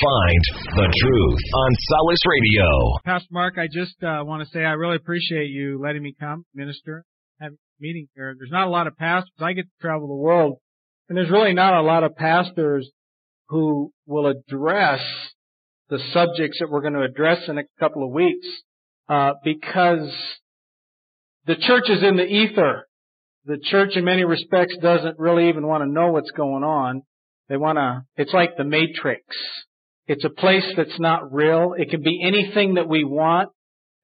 Find the truth on Solace Radio. Pastor Mark, I just uh, want to say I really appreciate you letting me come minister, have a meeting here. There's not a lot of pastors. I get to travel the world, and there's really not a lot of pastors who will address the subjects that we're going to address in a couple of weeks uh, because the church is in the ether. The church, in many respects, doesn't really even want to know what's going on. They want to. It's like the Matrix. It's a place that's not real. It can be anything that we want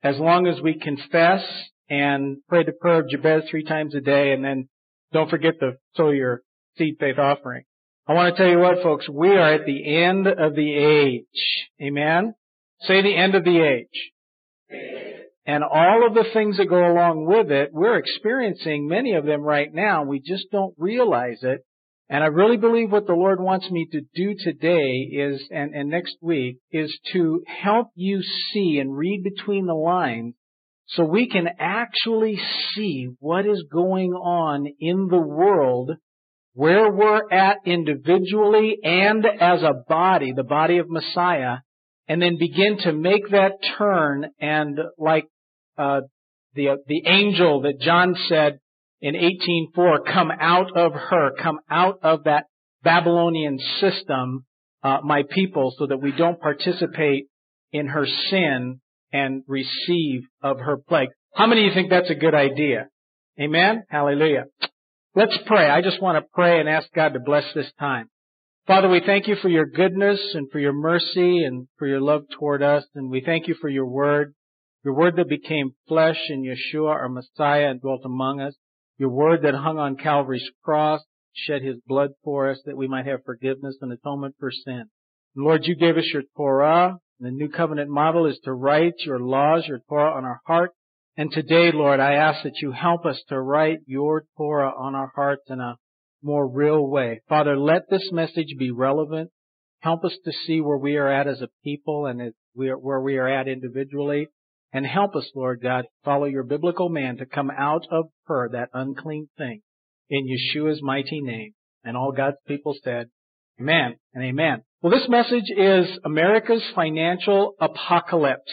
as long as we confess and pray the prayer of Jabez three times a day and then don't forget to sow your seed faith offering. I want to tell you what folks, we are at the end of the age. Amen? Say the end of the age. And all of the things that go along with it, we're experiencing many of them right now. We just don't realize it and I really believe what the Lord wants me to do today is, and, and next week, is to help you see and read between the lines so we can actually see what is going on in the world, where we're at individually and as a body, the body of Messiah, and then begin to make that turn and like uh, the the angel that John said in 18:4 come out of her, come out of that Babylonian system, uh, my people, so that we don't participate in her sin and receive of her plague. How many of you think that's a good idea? Amen? Hallelujah. Let's pray. I just want to pray and ask God to bless this time. Father, we thank you for your goodness and for your mercy and for your love toward us. And we thank you for your word, your word that became flesh in Yeshua, our Messiah, and dwelt among us. Your word that hung on Calvary's cross, shed his blood for us that we might have forgiveness and atonement for sin. Lord, you gave us your Torah. And The new covenant model is to write your laws, your Torah on our heart. And today, Lord, I ask that you help us to write your Torah on our hearts in a more real way. Father, let this message be relevant. Help us to see where we are at as a people and where we are at individually. And help us, Lord God, follow your biblical man to come out of her, that unclean thing, in Yeshua's mighty name. And all God's people said, Amen and Amen. Well, this message is America's financial apocalypse.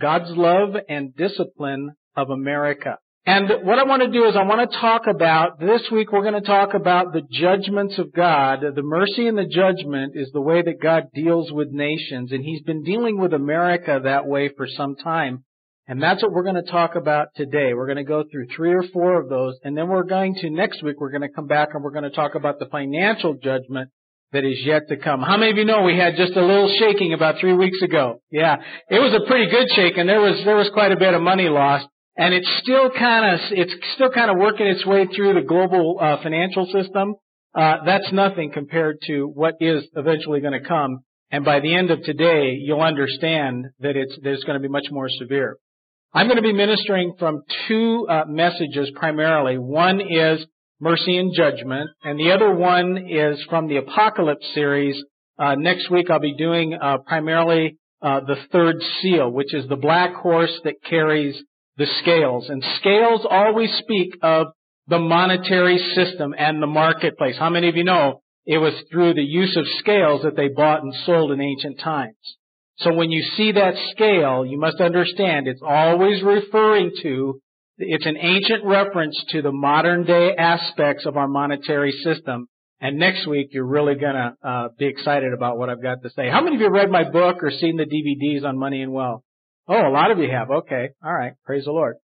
God's love and discipline of America. And what I want to do is I want to talk about, this week we're going to talk about the judgments of God. The mercy and the judgment is the way that God deals with nations. And He's been dealing with America that way for some time. And that's what we're going to talk about today. We're going to go through three or four of those. And then we're going to, next week, we're going to come back and we're going to talk about the financial judgment that is yet to come. How many of you know we had just a little shaking about three weeks ago? Yeah. It was a pretty good shake and there was, there was quite a bit of money lost and it's still kind of it's still kind of working its way through the global uh, financial system. Uh, that's nothing compared to what is eventually going to come. And by the end of today, you'll understand that it's it's going to be much more severe. I'm going to be ministering from two uh, messages primarily. One is mercy and judgment, and the other one is from the Apocalypse series. Uh, next week, I'll be doing uh, primarily uh, the third seal, which is the black horse that carries the scales. And scales always speak of the monetary system and the marketplace. How many of you know it was through the use of scales that they bought and sold in ancient times? So when you see that scale, you must understand it's always referring to, it's an ancient reference to the modern day aspects of our monetary system. And next week, you're really gonna uh, be excited about what I've got to say. How many of you read my book or seen the DVDs on money and wealth? Oh, a lot of you have. Okay. All right. Praise the Lord.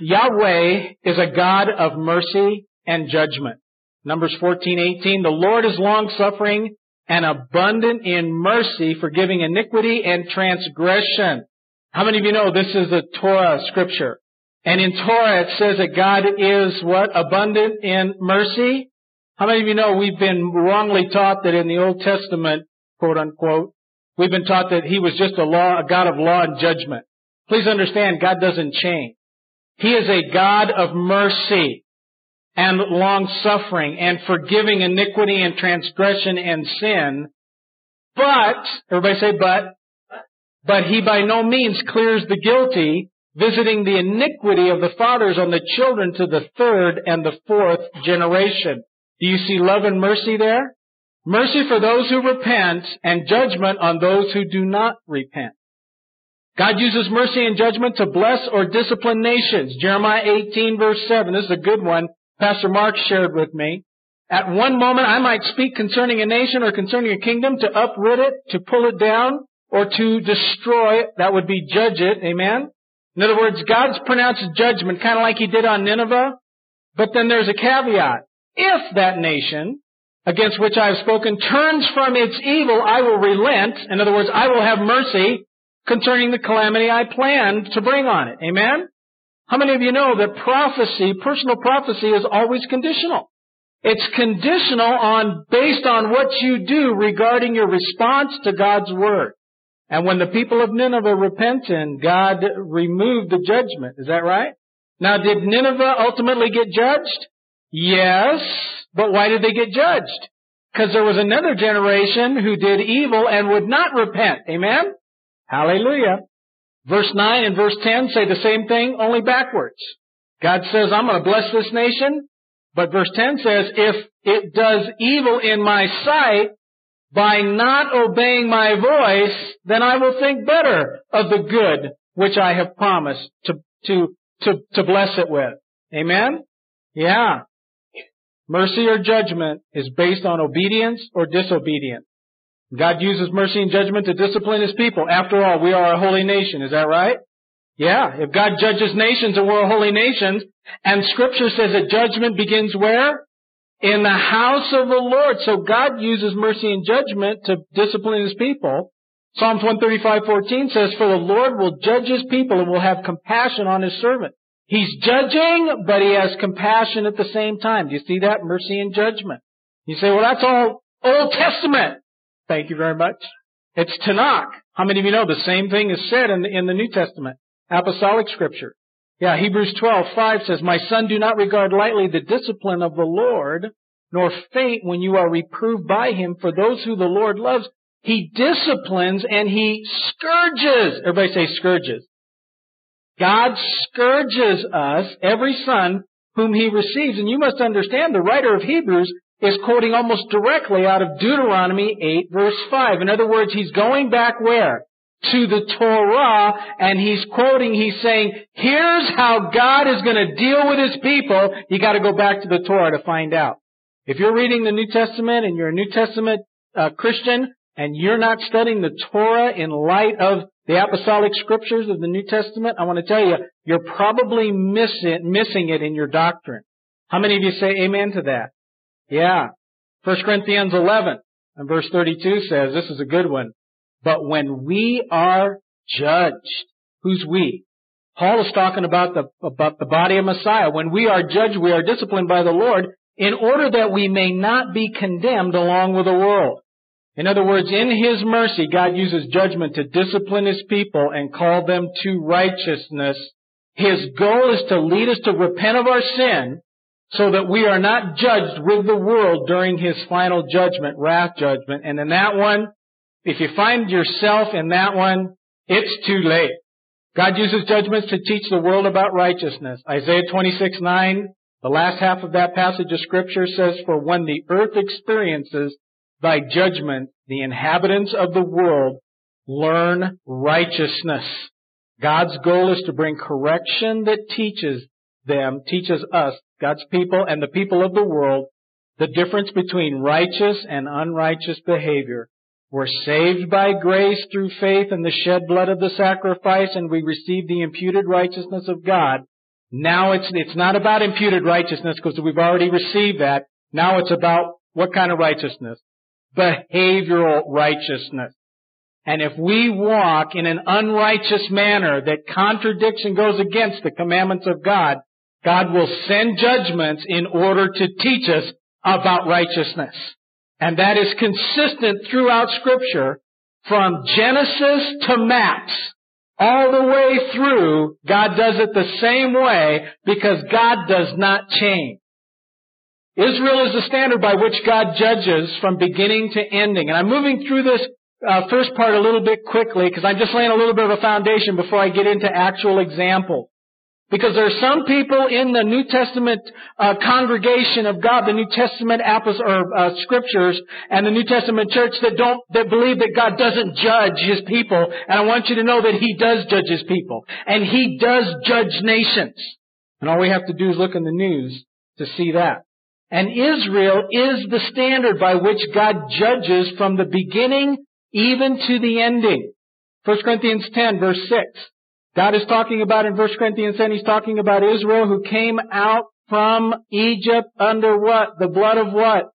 Yahweh is a God of mercy and judgment. Numbers 14:18 The Lord is long suffering and abundant in mercy, forgiving iniquity and transgression. How many of you know this is a Torah scripture? And in Torah it says that God is what? Abundant in mercy? How many of you know we've been wrongly taught that in the Old Testament, quote unquote, We've been taught that He was just a law, a God of law and judgment. Please understand, God doesn't change. He is a God of mercy and long suffering and forgiving iniquity and transgression and sin. But, everybody say but, but He by no means clears the guilty, visiting the iniquity of the fathers on the children to the third and the fourth generation. Do you see love and mercy there? Mercy for those who repent and judgment on those who do not repent. God uses mercy and judgment to bless or discipline nations. Jeremiah 18 verse 7. This is a good one. Pastor Mark shared with me. At one moment I might speak concerning a nation or concerning a kingdom to uproot it, to pull it down, or to destroy it. That would be judge it. Amen? In other words, God's pronounced judgment, kind of like He did on Nineveh. But then there's a caveat. If that nation against which I have spoken turns from its evil, I will relent. In other words, I will have mercy concerning the calamity I planned to bring on it. Amen? How many of you know that prophecy, personal prophecy is always conditional? It's conditional on, based on what you do regarding your response to God's Word. And when the people of Nineveh repented, God removed the judgment. Is that right? Now did Nineveh ultimately get judged? Yes. But why did they get judged? Because there was another generation who did evil and would not repent. Amen? Hallelujah. Verse 9 and verse 10 say the same thing, only backwards. God says, I'm going to bless this nation. But verse 10 says, if it does evil in my sight by not obeying my voice, then I will think better of the good which I have promised to, to, to, to bless it with. Amen? Yeah. Mercy or judgment is based on obedience or disobedience. God uses mercy and judgment to discipline His people. After all, we are a holy nation. Is that right? Yeah. If God judges nations and we're a holy nation, and scripture says that judgment begins where? In the house of the Lord. So God uses mercy and judgment to discipline His people. Psalms 135:14 says, For the Lord will judge His people and will have compassion on His servant. He's judging, but he has compassion at the same time. Do you see that? Mercy and judgment. You say, well, that's all Old Testament. Thank you very much. It's Tanakh. How many of you know the same thing is said in the, in the New Testament? Apostolic scripture. Yeah, Hebrews 12:5 says, My son, do not regard lightly the discipline of the Lord, nor faint when you are reproved by him, for those who the Lord loves, he disciplines and he scourges. Everybody say scourges. God scourges us, every son whom he receives. And you must understand the writer of Hebrews is quoting almost directly out of Deuteronomy 8 verse 5. In other words, he's going back where? To the Torah and he's quoting, he's saying, here's how God is going to deal with his people. You got to go back to the Torah to find out. If you're reading the New Testament and you're a New Testament uh, Christian and you're not studying the Torah in light of the apostolic scriptures of the New Testament, I want to tell you, you're probably miss it, missing it in your doctrine. How many of you say amen to that? Yeah. 1 Corinthians 11 and verse 32 says, this is a good one, but when we are judged, who's we? Paul is talking about the, about the body of Messiah. When we are judged, we are disciplined by the Lord in order that we may not be condemned along with the world. In other words, in His mercy, God uses judgment to discipline His people and call them to righteousness. His goal is to lead us to repent of our sin so that we are not judged with the world during His final judgment, wrath judgment. And in that one, if you find yourself in that one, it's too late. God uses judgments to teach the world about righteousness. Isaiah 26, 9, the last half of that passage of scripture says, For when the earth experiences thy judgment, the inhabitants of the world learn righteousness. God's goal is to bring correction that teaches them, teaches us, God's people and the people of the world, the difference between righteous and unrighteous behavior. We're saved by grace through faith in the shed blood of the sacrifice and we receive the imputed righteousness of God. Now it's, it's not about imputed righteousness because we've already received that. Now it's about what kind of righteousness? Behavioral righteousness. And if we walk in an unrighteous manner that contradicts and goes against the commandments of God, God will send judgments in order to teach us about righteousness. And that is consistent throughout scripture from Genesis to maps. All the way through, God does it the same way because God does not change. Israel is the standard by which God judges from beginning to ending. And I'm moving through this uh, first part a little bit quickly because I'm just laying a little bit of a foundation before I get into actual example. Because there are some people in the New Testament uh, congregation of God, the New Testament apostles or uh, scriptures, and the New Testament church that don't that believe that God doesn't judge His people. And I want you to know that He does judge His people, and He does judge nations. And all we have to do is look in the news to see that. And Israel is the standard by which God judges from the beginning even to the ending. 1 Corinthians 10 verse 6. God is talking about in 1 Corinthians 10, He's talking about Israel who came out from Egypt under what? The blood of what?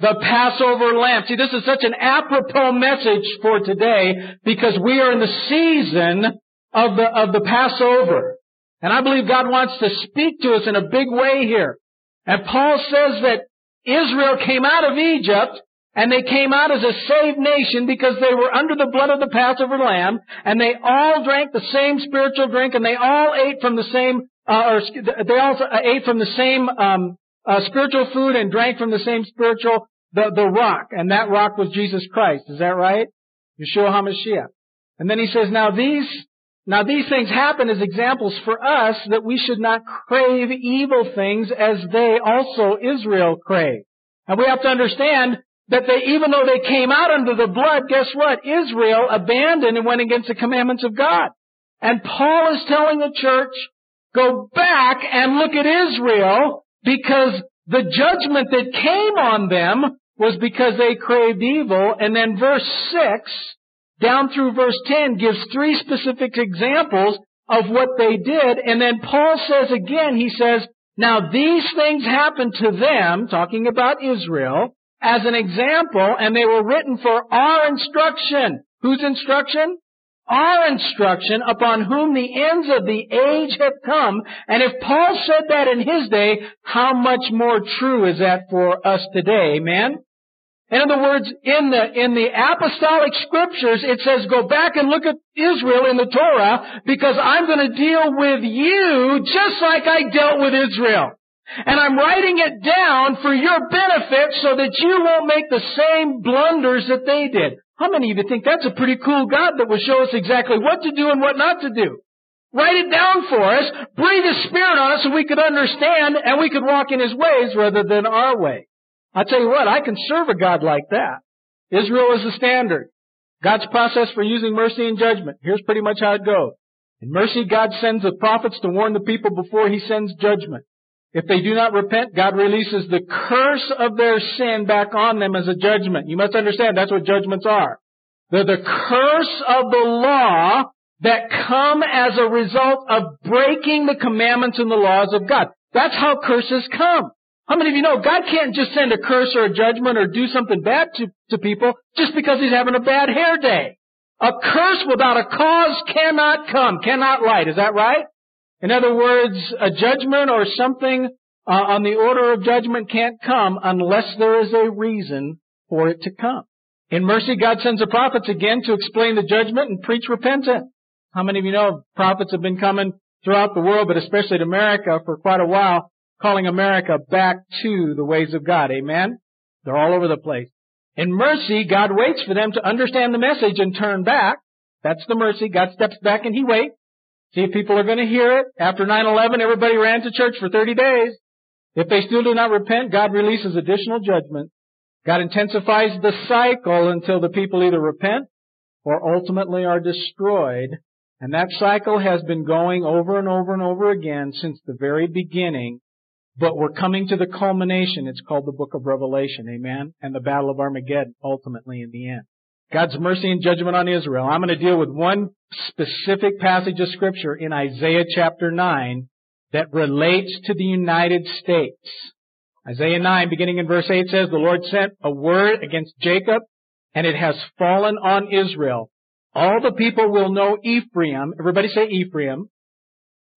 The Passover lamb. See, this is such an apropos message for today because we are in the season of the, of the Passover. And I believe God wants to speak to us in a big way here. And Paul says that Israel came out of Egypt and they came out as a saved nation because they were under the blood of the Passover lamb, and they all drank the same spiritual drink, and they all ate from the same, uh, or they all ate from the same um, uh, spiritual food and drank from the same spiritual the the rock, and that rock was Jesus Christ. Is that right? Yeshua Hamashiach. And then he says, now these now these things happen as examples for us that we should not crave evil things as they also Israel crave. And we have to understand that they, even though they came out under the blood, guess what? Israel abandoned and went against the commandments of God. And Paul is telling the church, go back and look at Israel because the judgment that came on them was because they craved evil. And then verse 6 down through verse 10 gives three specific examples of what they did. And then Paul says again, he says, now these things happened to them, talking about Israel, as an example, and they were written for our instruction. Whose instruction? Our instruction upon whom the ends of the age have come. And if Paul said that in his day, how much more true is that for us today? Amen? In other words, in the, in the apostolic scriptures, it says go back and look at Israel in the Torah because I'm going to deal with you just like I dealt with Israel. And I'm writing it down for your benefit so that you won't make the same blunders that they did. How many of you think that's a pretty cool God that will show us exactly what to do and what not to do? Write it down for us, breathe His Spirit on us so we could understand and we could walk in His ways rather than our way. I tell you what, I can serve a God like that. Israel is the standard. God's process for using mercy and judgment. Here's pretty much how it goes. In mercy, God sends the prophets to warn the people before He sends judgment. If they do not repent, God releases the curse of their sin back on them as a judgment. You must understand that's what judgments are. They're the curse of the law that come as a result of breaking the commandments and the laws of God. That's how curses come. How many of you know God can't just send a curse or a judgment or do something bad to, to people just because he's having a bad hair day? A curse without a cause cannot come, cannot light. Is that right? In other words, a judgment or something uh, on the order of judgment can't come unless there is a reason for it to come. In mercy, God sends the prophets again to explain the judgment and preach repentance. How many of you know prophets have been coming throughout the world, but especially to America for quite a while, calling America back to the ways of God. Amen? They're all over the place. In mercy, God waits for them to understand the message and turn back. That's the mercy. God steps back and He waits. See if people are going to hear it. After 9-11, everybody ran to church for 30 days. If they still do not repent, God releases additional judgment. God intensifies the cycle until the people either repent or ultimately are destroyed. And that cycle has been going over and over and over again since the very beginning. But we're coming to the culmination. It's called the book of Revelation. Amen. And the battle of Armageddon ultimately in the end. God's mercy and judgment on Israel. I'm going to deal with one specific passage of scripture in Isaiah chapter 9 that relates to the United States. Isaiah 9 beginning in verse 8 says, The Lord sent a word against Jacob and it has fallen on Israel. All the people will know Ephraim. Everybody say Ephraim.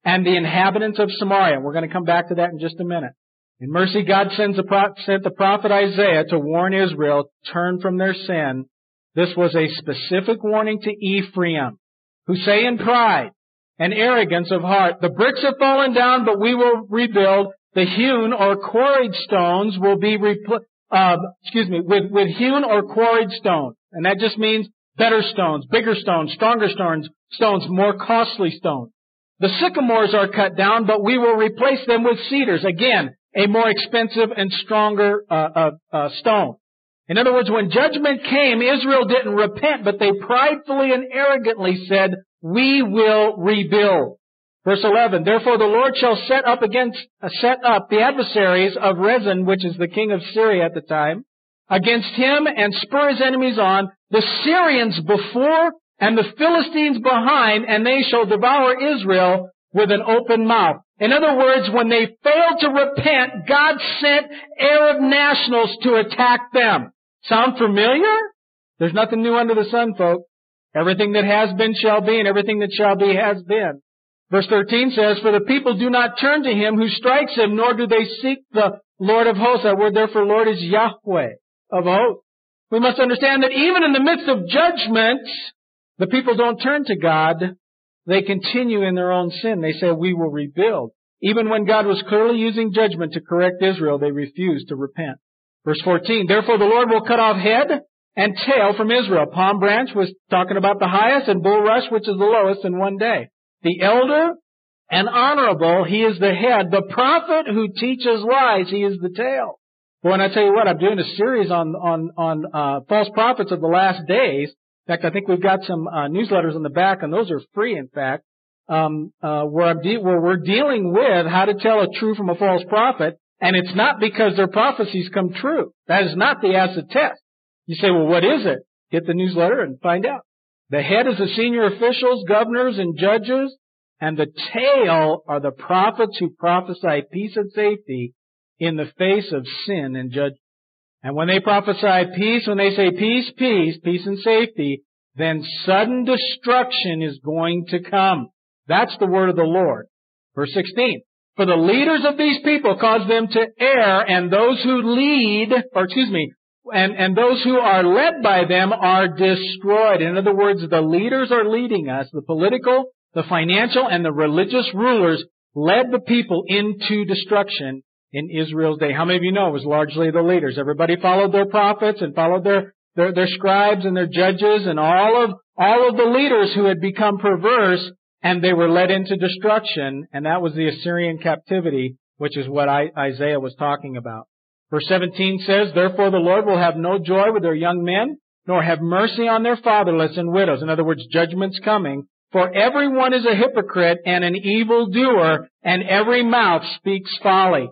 And the inhabitants of Samaria. We're going to come back to that in just a minute. In mercy, God sends the, sent the prophet Isaiah to warn Israel, turn from their sin this was a specific warning to Ephraim, who say in pride and arrogance of heart, the bricks have fallen down, but we will rebuild. The hewn or quarried stones will be repl- uh, excuse me, with, with hewn or quarried stone. And that just means better stones, bigger stones, stronger stones, stones, more costly stones. The sycamores are cut down, but we will replace them with cedars. Again, a more expensive and stronger uh, uh, uh, stone. In other words, when judgment came, Israel didn't repent, but they pridefully and arrogantly said, we will rebuild. Verse 11, therefore the Lord shall set up against, uh, set up the adversaries of Rezin, which is the king of Syria at the time, against him and spur his enemies on, the Syrians before and the Philistines behind, and they shall devour Israel with an open mouth. In other words, when they failed to repent, God sent Arab nationals to attack them. Sound familiar? There's nothing new under the sun, folks. Everything that has been shall be, and everything that shall be has been. Verse 13 says, For the people do not turn to him who strikes him, nor do they seek the Lord of hosts. That word there for Lord is Yahweh of hosts. We must understand that even in the midst of judgment, the people don't turn to God. They continue in their own sin. They say, we will rebuild. Even when God was clearly using judgment to correct Israel, they refused to repent. Verse 14, Therefore the Lord will cut off head and tail from Israel. Palm branch was talking about the highest and bulrush, which is the lowest in one day. The elder and honorable, he is the head. The prophet who teaches lies, he is the tail. Boy, and I tell you what, I'm doing a series on on on uh, false prophets of the last days. In fact, I think we've got some uh, newsletters in the back, and those are free. In fact, um, uh, where, de- where we're dealing with how to tell a true from a false prophet, and it's not because their prophecies come true. That is not the acid test. You say, well, what is it? Get the newsletter and find out. The head is the senior officials, governors, and judges, and the tail are the prophets who prophesy peace and safety in the face of sin and judgment. And when they prophesy peace, when they say peace, peace, peace and safety, then sudden destruction is going to come. That's the word of the Lord. Verse 16. For the leaders of these people cause them to err, and those who lead, or excuse me, and, and those who are led by them are destroyed. In other words, the leaders are leading us, the political, the financial, and the religious rulers led the people into destruction in Israel's day. How many of you know it was largely the leaders? Everybody followed their prophets and followed their, their, their scribes and their judges and all of, all of the leaders who had become perverse and they were led into destruction and that was the Assyrian captivity, which is what I, Isaiah was talking about. Verse 17 says, Therefore the Lord will have no joy with their young men, nor have mercy on their fatherless and widows. In other words, judgment's coming. For everyone is a hypocrite and an evil doer, and every mouth speaks folly.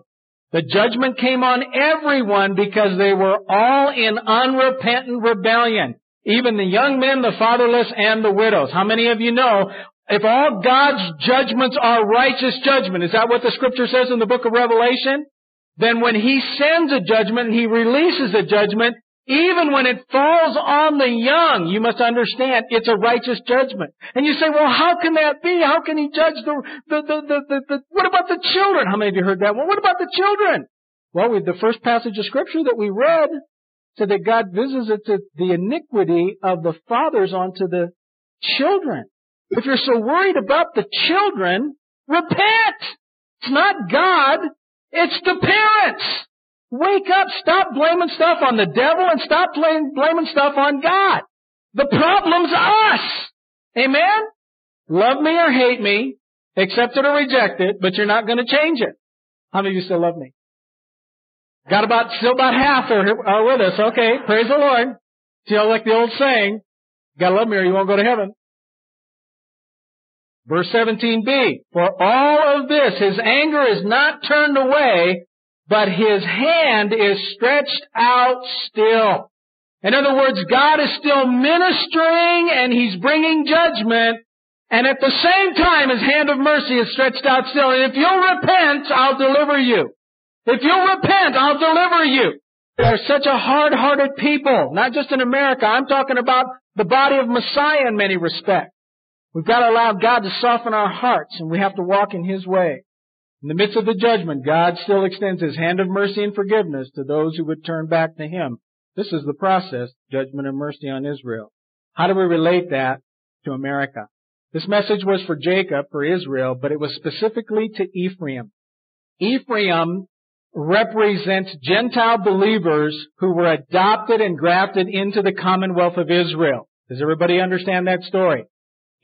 The judgment came on everyone because they were all in unrepentant rebellion. Even the young men, the fatherless, and the widows. How many of you know if all God's judgments are righteous judgment, is that what the scripture says in the book of Revelation? Then when He sends a judgment, He releases a judgment, even when it falls on the young, you must understand it's a righteous judgment. And you say, well, how can that be? How can he judge the, the, the, the, the, the what about the children? How many of you heard that? Well, what about the children? Well, we, the first passage of scripture that we read said that God visits it the iniquity of the fathers onto the children. If you're so worried about the children, repent! It's not God, it's the parents! Wake up, stop blaming stuff on the devil and stop blaming, stuff on God. The problem's us! Amen? Love me or hate me, accept it or reject it, but you're not gonna change it. How many of you still love me? Got about, still about half are, are with us. Okay, praise the Lord. Feel like the old saying, gotta love me or you won't go to heaven. Verse 17b, for all of this, his anger is not turned away, but his hand is stretched out still. In other words, God is still ministering and he's bringing judgment, and at the same time his hand of mercy is stretched out still. And if you'll repent, I'll deliver you. If you'll repent, I'll deliver you. They're such a hard-hearted people, not just in America. I'm talking about the body of Messiah in many respects. We've got to allow God to soften our hearts and we have to walk in His way. In the midst of the judgment, God still extends His hand of mercy and forgiveness to those who would turn back to Him. This is the process, judgment and mercy on Israel. How do we relate that to America? This message was for Jacob, for Israel, but it was specifically to Ephraim. Ephraim represents Gentile believers who were adopted and grafted into the commonwealth of Israel. Does everybody understand that story?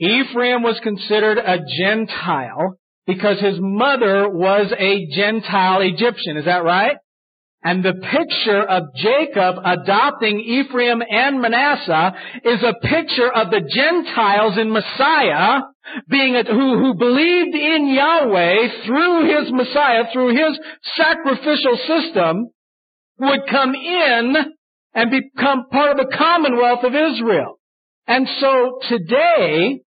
Ephraim was considered a Gentile because his mother was a Gentile Egyptian. Is that right? And the picture of Jacob adopting Ephraim and Manasseh is a picture of the Gentiles in Messiah being a, who, who believed in Yahweh through his Messiah, through his sacrificial system, would come in and become part of the commonwealth of Israel. And so today,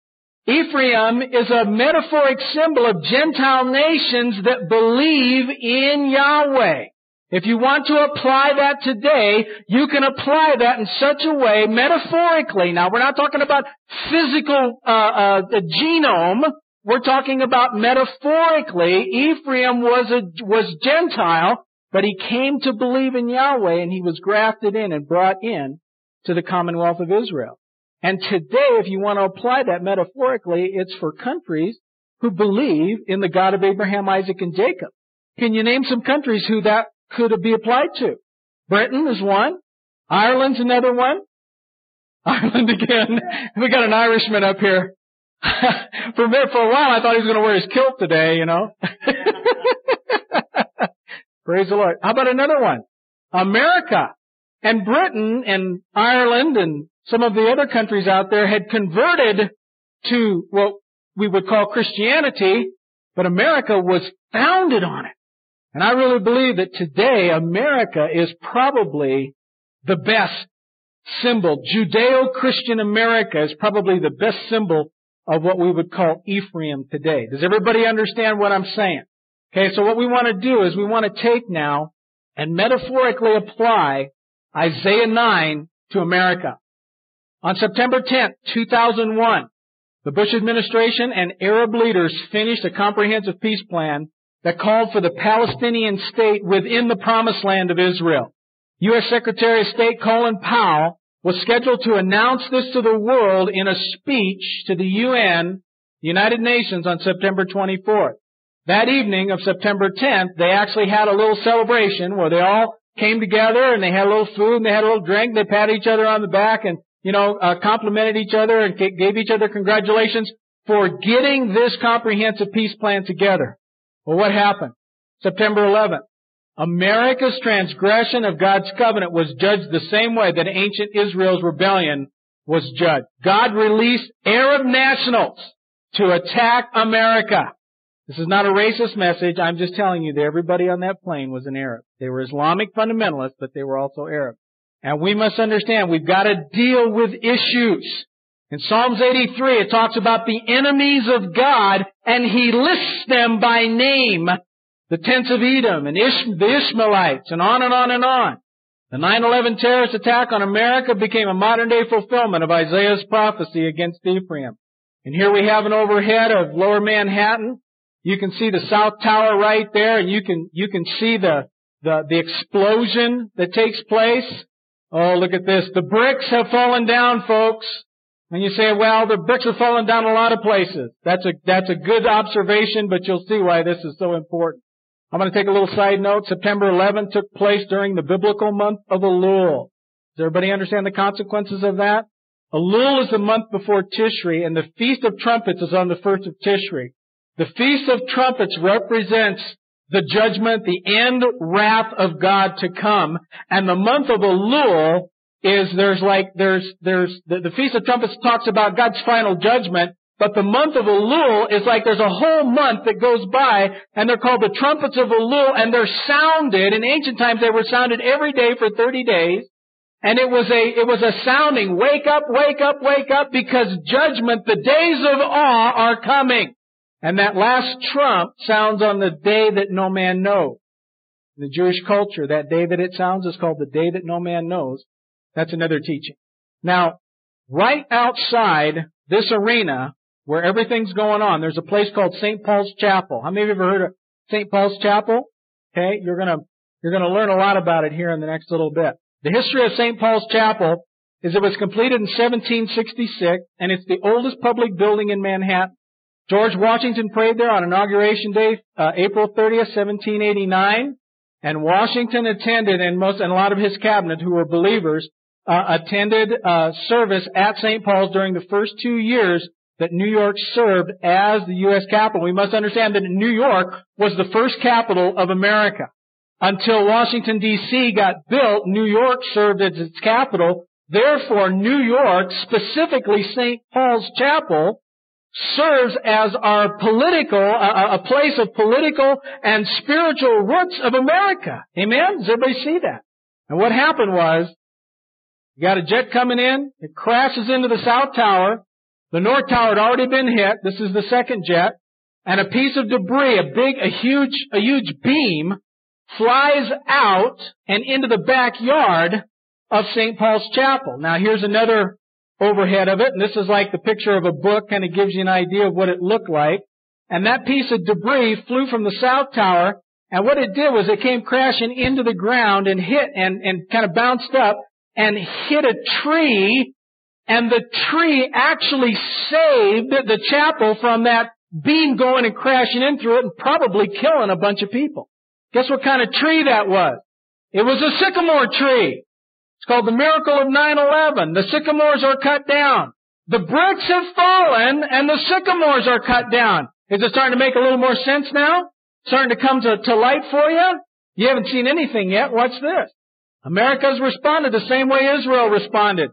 Ephraim is a metaphoric symbol of Gentile nations that believe in Yahweh. If you want to apply that today, you can apply that in such a way, metaphorically. Now, we're not talking about physical uh, uh, genome. We're talking about metaphorically. Ephraim was a was Gentile, but he came to believe in Yahweh, and he was grafted in and brought in to the Commonwealth of Israel. And today, if you want to apply that metaphorically, it's for countries who believe in the God of Abraham, Isaac, and Jacob. Can you name some countries who that could be applied to? Britain is one. Ireland's another one. Ireland again. We got an Irishman up here. for a for a while, I thought he was going to wear his kilt today, you know. Praise the Lord. How about another one? America and Britain and Ireland and some of the other countries out there had converted to what we would call Christianity, but America was founded on it. And I really believe that today America is probably the best symbol. Judeo-Christian America is probably the best symbol of what we would call Ephraim today. Does everybody understand what I'm saying? Okay, so what we want to do is we want to take now and metaphorically apply Isaiah 9 to America. On September 10, 2001, the Bush administration and Arab leaders finished a comprehensive peace plan that called for the Palestinian state within the promised land of Israel. U.S. Secretary of State Colin Powell was scheduled to announce this to the world in a speech to the UN, the United Nations, on September 24th. That evening of September 10th, they actually had a little celebration where they all came together and they had a little food and they had a little drink. They patted each other on the back and, you know, uh, complimented each other and gave each other congratulations for getting this comprehensive peace plan together. Well, what happened? September 11th. America's transgression of God's covenant was judged the same way that ancient Israel's rebellion was judged. God released Arab nationals to attack America. This is not a racist message. I'm just telling you that everybody on that plane was an Arab. They were Islamic fundamentalists, but they were also Arab. And we must understand we've got to deal with issues. In Psalms 83, it talks about the enemies of God, and He lists them by name. The tents of Edom and Ish- the Ishmaelites, and on and on and on. The 9-11 terrorist attack on America became a modern day fulfillment of Isaiah's prophecy against Ephraim. And here we have an overhead of lower Manhattan. You can see the South Tower right there, and you can, you can see the, the, the explosion that takes place. Oh, look at this. The bricks have fallen down, folks. And you say, well, the bricks have fallen down a lot of places. That's a, that's a good observation, but you'll see why this is so important. I'm going to take a little side note. September 11th took place during the biblical month of Elul. Does everybody understand the consequences of that? Elul is the month before Tishri, and the Feast of Trumpets is on the first of Tishri. The Feast of Trumpets represents the judgment, the end wrath of God to come, and the month of Elul is there's like, there's, there's, the, the Feast of Trumpets talks about God's final judgment, but the month of Elul is like there's a whole month that goes by, and they're called the trumpets of Elul, and they're sounded. In ancient times, they were sounded every day for 30 days. And it was a, it was a sounding, wake up, wake up, wake up, because judgment, the days of awe are coming. And that last trump sounds on the day that no man knows. In the Jewish culture, that day that it sounds is called the day that no man knows. That's another teaching. Now, right outside this arena where everything's going on, there's a place called St. Paul's Chapel. How many of you ever heard of St. Paul's Chapel? Okay, you're gonna, you're gonna learn a lot about it here in the next little bit. The history of St. Paul's Chapel is it was completed in 1766 and it's the oldest public building in Manhattan. George Washington prayed there on inauguration day, uh, April 30th, 1789. And Washington attended, and most, and a lot of his cabinet, who were believers, uh, attended uh, service at St. Paul's during the first two years that New York served as the U.S. capital. We must understand that New York was the first capital of America. Until Washington DC got built, New York served as its capital. Therefore, New York, specifically St. Paul's Chapel, serves as our political, a, a place of political and spiritual roots of America. Amen? Does everybody see that? And what happened was, you got a jet coming in, it crashes into the South Tower, the North Tower had already been hit, this is the second jet, and a piece of debris, a big, a huge, a huge beam flies out and into the backyard of St. Paul's Chapel. Now here's another overhead of it, and this is like the picture of a book, kind of gives you an idea of what it looked like. And that piece of debris flew from the South Tower, and what it did was it came crashing into the ground and hit and, and kind of bounced up and hit a tree, and the tree actually saved the chapel from that beam going and crashing in through it and probably killing a bunch of people. Guess what kind of tree that was? It was a sycamore tree. It's called the miracle of 9-11. The sycamores are cut down. The bricks have fallen and the sycamores are cut down. Is it starting to make a little more sense now? Starting to come to, to light for you? You haven't seen anything yet. What's this. America's responded the same way Israel responded.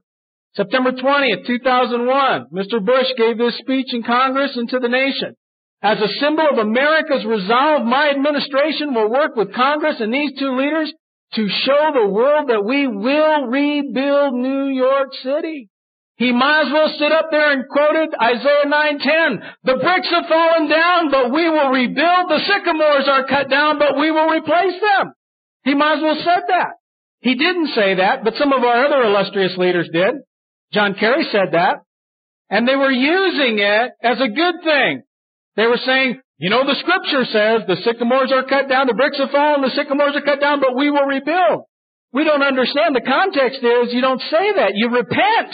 September 20th, 2001, Mr. Bush gave this speech in Congress and to the nation. As a symbol of America's resolve, my administration will work with Congress and these two leaders to show the world that we will rebuild New York City. He might as well sit up there and quoted Isaiah 9:10. The bricks have fallen down, but we will rebuild. The sycamores are cut down, but we will replace them. He might as well said that. He didn't say that, but some of our other illustrious leaders did. John Kerry said that. And they were using it as a good thing. They were saying, you know, the scripture says the sycamores are cut down, the bricks have fallen, the sycamores are cut down, but we will rebuild. We don't understand. The context is you don't say that. You repent.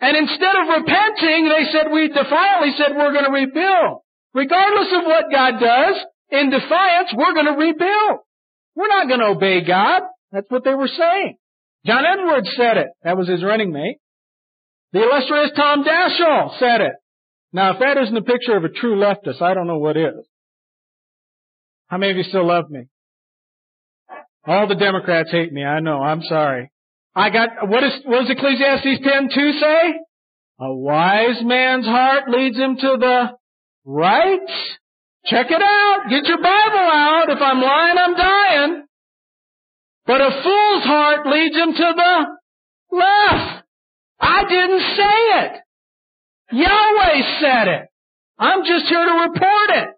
And instead of repenting, they said, we defiantly said we're going to rebuild. Regardless of what God does, in defiance, we're going to rebuild. We're not going to obey God. That's what they were saying. John Edwards said it. That was his running mate. The illustrious Tom Daschle said it. Now, if that isn't a picture of a true leftist, I don't know what is. How many of you still love me? All the Democrats hate me. I know. I'm sorry. I got, what is, what does Ecclesiastes 10 2 say? A wise man's heart leads him to the right. Check it out. Get your Bible out. If I'm lying, I'm dying. But a fool's heart leads him to the left. I didn't say it. Yahweh said it. I'm just here to report it.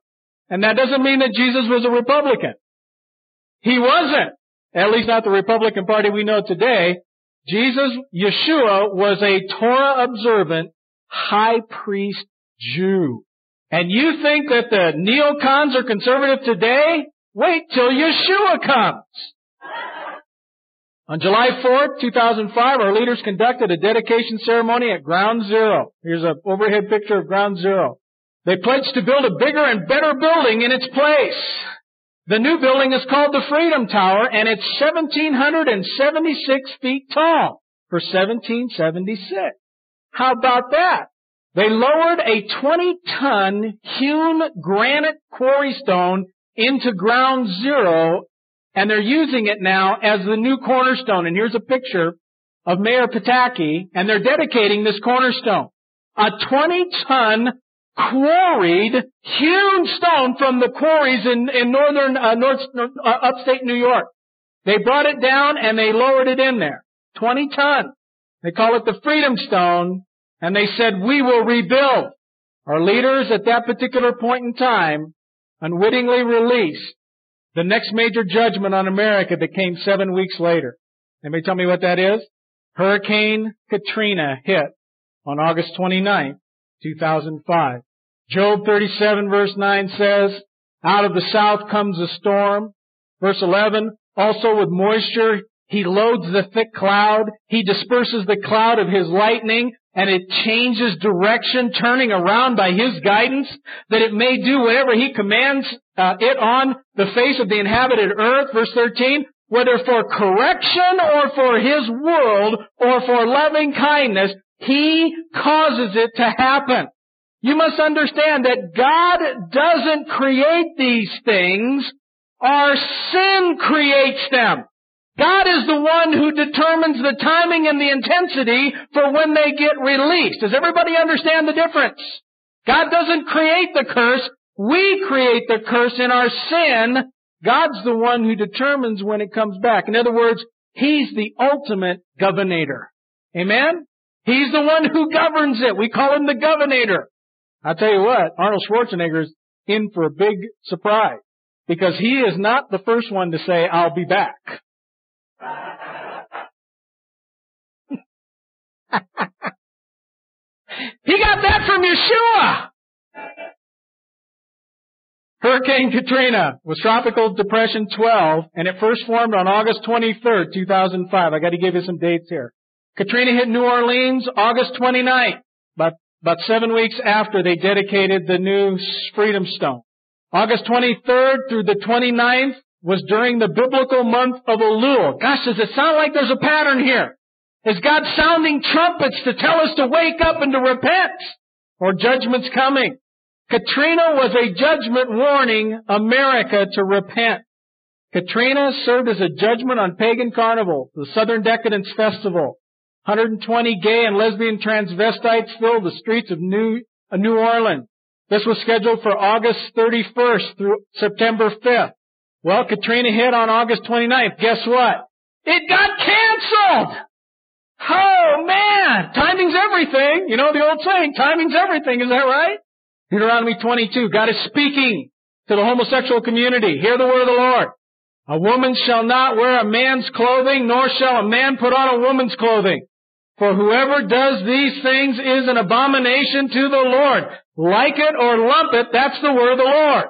And that doesn't mean that Jesus was a Republican. He wasn't. At least not the Republican Party we know today. Jesus, Yeshua, was a Torah observant high priest Jew. And you think that the neocons are conservative today? Wait till Yeshua comes. On July 4th, 2005, our leaders conducted a dedication ceremony at Ground Zero. Here's an overhead picture of Ground Zero. They pledged to build a bigger and better building in its place. The new building is called the Freedom Tower and it's 1776 feet tall for 1776. How about that? They lowered a 20 ton hewn granite quarry stone into ground zero and they're using it now as the new cornerstone. And here's a picture of Mayor Pataki, and they're dedicating this cornerstone. A 20 ton quarried, hewn stone from the quarries in, in northern, uh, north, uh, upstate New York. They brought it down and they lowered it in there. 20 ton. They call it the Freedom Stone, and they said, we will rebuild. Our leaders at that particular point in time unwittingly released the next major judgment on America that came seven weeks later. Anybody tell me what that is? Hurricane Katrina hit on August 29, 2005. Job 37 verse 9 says, out of the south comes a storm. Verse 11, also with moisture, he loads the thick cloud. He disperses the cloud of his lightning and it changes direction, turning around by his guidance, that it may do whatever he commands uh, it on the face of the inhabited earth. Verse 13, whether for correction or for his world or for loving kindness, he causes it to happen. You must understand that God doesn't create these things. Our sin creates them. God is the one who determines the timing and the intensity for when they get released. Does everybody understand the difference? God doesn't create the curse. We create the curse in our sin. God's the one who determines when it comes back. In other words, He's the ultimate governor. Amen? He's the one who governs it. We call him the governor. I'll tell you what, Arnold Schwarzenegger's in for a big surprise. Because he is not the first one to say, I'll be back. he got that from Yeshua! Hurricane Katrina was Tropical Depression 12, and it first formed on August 23rd, 2005. I gotta give you some dates here. Katrina hit New Orleans August 29th, about, about seven weeks after they dedicated the new Freedom Stone. August 23rd through the 29th was during the biblical month of Elul. Gosh, does it sound like there's a pattern here? Is God sounding trumpets to tell us to wake up and to repent? Or judgment's coming? Katrina was a judgment warning America to repent. Katrina served as a judgment on Pagan Carnival, the Southern Decadence Festival. 120 gay and lesbian transvestites filled the streets of New, uh, New Orleans. This was scheduled for August 31st through September 5th. Well, Katrina hit on August 29th. Guess what? It got canceled! Oh man! Timing's everything! You know the old saying, timing's everything, is that right? Deuteronomy 22, God is speaking to the homosexual community. Hear the word of the Lord. A woman shall not wear a man's clothing, nor shall a man put on a woman's clothing. For whoever does these things is an abomination to the Lord. Like it or lump it, that's the word of the Lord.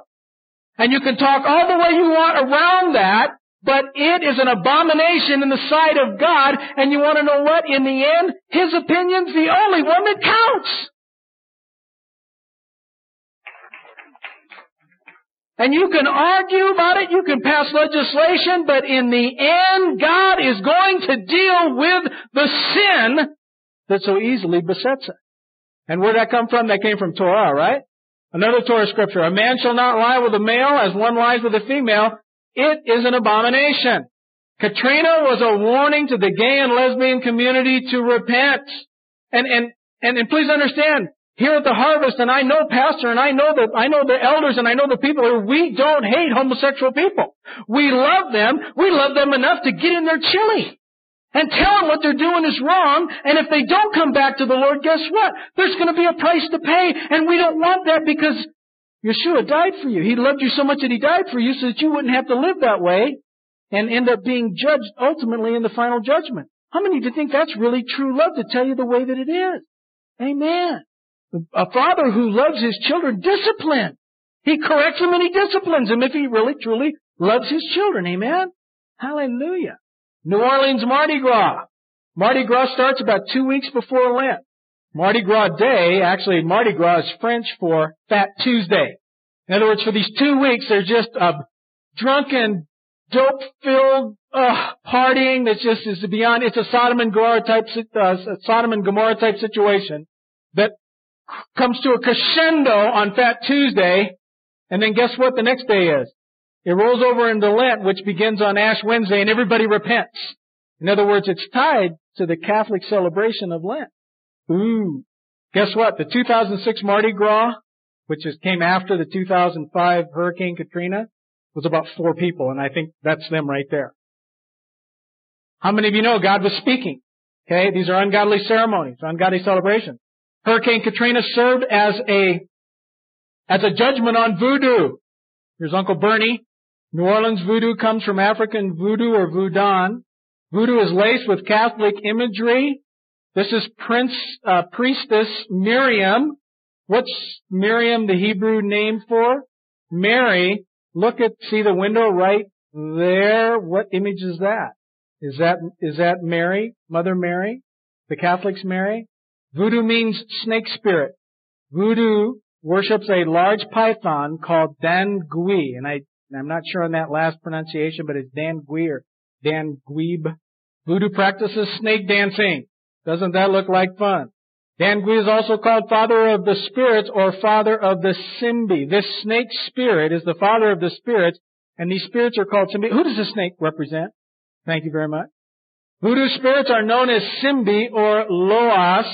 And you can talk all the way you want around that, but it is an abomination in the sight of God, and you want to know what? In the end, His opinion's the only one that counts. And you can argue about it, you can pass legislation, but in the end, God is going to deal with the sin that so easily besets us. And where did that come from? That came from Torah, right? Another Torah scripture. A man shall not lie with a male as one lies with a female. It is an abomination. Katrina was a warning to the gay and lesbian community to repent. And, and, and, and please understand, here at the harvest, and I know pastor, and I know the I know the elders, and I know the people here. We don't hate homosexual people. We love them. We love them enough to get in their chili and tell them what they're doing is wrong. And if they don't come back to the Lord, guess what? There's going to be a price to pay, and we don't want that because Yeshua died for you. He loved you so much that He died for you, so that you wouldn't have to live that way and end up being judged ultimately in the final judgment. How many do you think that's really true love to tell you the way that it is? Amen. A father who loves his children discipline. He corrects them and he disciplines them if he really truly loves his children. Amen? Hallelujah. New Orleans Mardi Gras. Mardi Gras starts about two weeks before Lent. Mardi Gras Day, actually Mardi Gras is French for Fat Tuesday. In other words, for these two weeks, there's just a drunken, dope-filled uh, partying that just is beyond. It's a Sodom and Gomorrah type, uh, Sodom and Gomorrah type situation that comes to a crescendo on Fat Tuesday, and then guess what the next day is? It rolls over into Lent, which begins on Ash Wednesday, and everybody repents. In other words, it's tied to the Catholic celebration of Lent. Ooh. Guess what? The 2006 Mardi Gras, which is, came after the 2005 Hurricane Katrina, was about four people, and I think that's them right there. How many of you know God was speaking? Okay, these are ungodly ceremonies, ungodly celebrations. Hurricane Katrina served as a, as a judgment on voodoo. Here's Uncle Bernie. New Orleans voodoo comes from African voodoo or voodoo. Voodoo is laced with Catholic imagery. This is Prince, uh, priestess Miriam. What's Miriam the Hebrew name for? Mary. Look at, see the window right there? What image is that? Is that, is that Mary? Mother Mary? The Catholics Mary? Voodoo means snake spirit. Voodoo worships a large python called Dan Gui, and I, I'm not sure on that last pronunciation, but it's Dan Gui or Dan Guib. Voodoo practices snake dancing. Doesn't that look like fun? Dan Gui is also called father of the spirits or father of the Simbi. This snake spirit is the father of the spirits, and these spirits are called Simbi. Who does the snake represent? Thank you very much. Voodoo spirits are known as Simbi or Loas,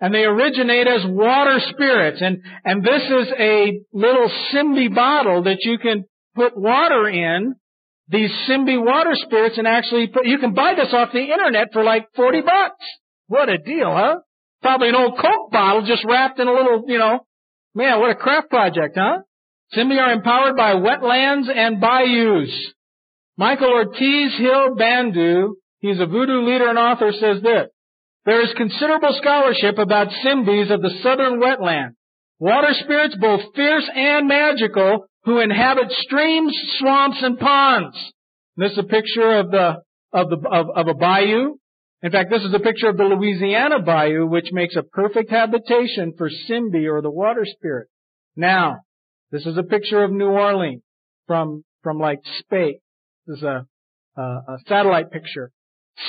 and they originate as water spirits. And, and this is a little Simbi bottle that you can put water in, these Simbi water spirits, and actually put, you can buy this off the internet for like 40 bucks. What a deal, huh? Probably an old Coke bottle just wrapped in a little, you know, man, what a craft project, huh? Simbi are empowered by wetlands and bayous. Michael Ortiz Hill Bandu, he's a voodoo leader and author, says this. There is considerable scholarship about Simbis of the southern wetland. Water spirits both fierce and magical who inhabit streams, swamps, and ponds. This is a picture of the, of the, of, of a bayou. In fact, this is a picture of the Louisiana bayou, which makes a perfect habitation for Simbi or the water spirit. Now, this is a picture of New Orleans from, from like space. This is a, a, a satellite picture.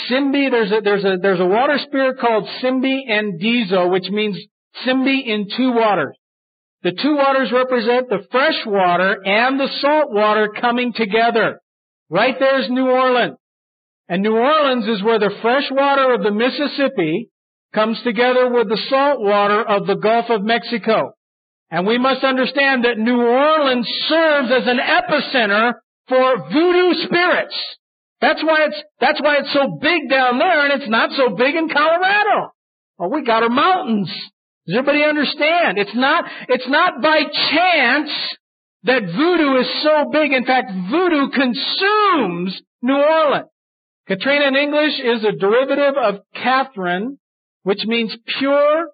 Simbi, there's a, there's a, there's a water spirit called Simbi Andezo, which means Simbi in two waters. The two waters represent the fresh water and the salt water coming together. Right there's New Orleans. And New Orleans is where the fresh water of the Mississippi comes together with the salt water of the Gulf of Mexico. And we must understand that New Orleans serves as an epicenter for voodoo spirits. That's why it's, that's why it's so big down there and it's not so big in Colorado. Oh, we got our mountains. Does everybody understand? It's not, it's not by chance that voodoo is so big. In fact, voodoo consumes New Orleans. Katrina in English is a derivative of Catherine, which means pure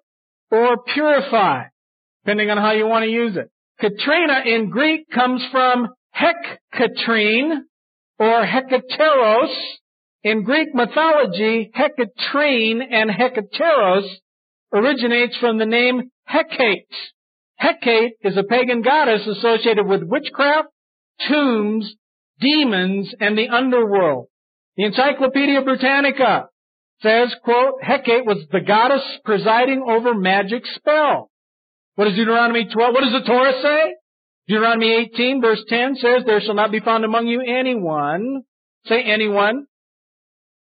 or purify, depending on how you want to use it. Katrina in Greek comes from Heckatrine or Hekateros. In Greek mythology, Hecatrine and Hekateros originates from the name Hecate. Hecate is a pagan goddess associated with witchcraft, tombs, demons, and the underworld. The Encyclopedia Britannica says, quote, Hecate was the goddess presiding over magic spell. What does Deuteronomy 12, what does the Torah say? Deuteronomy 18 verse 10 says, there shall not be found among you anyone, say anyone,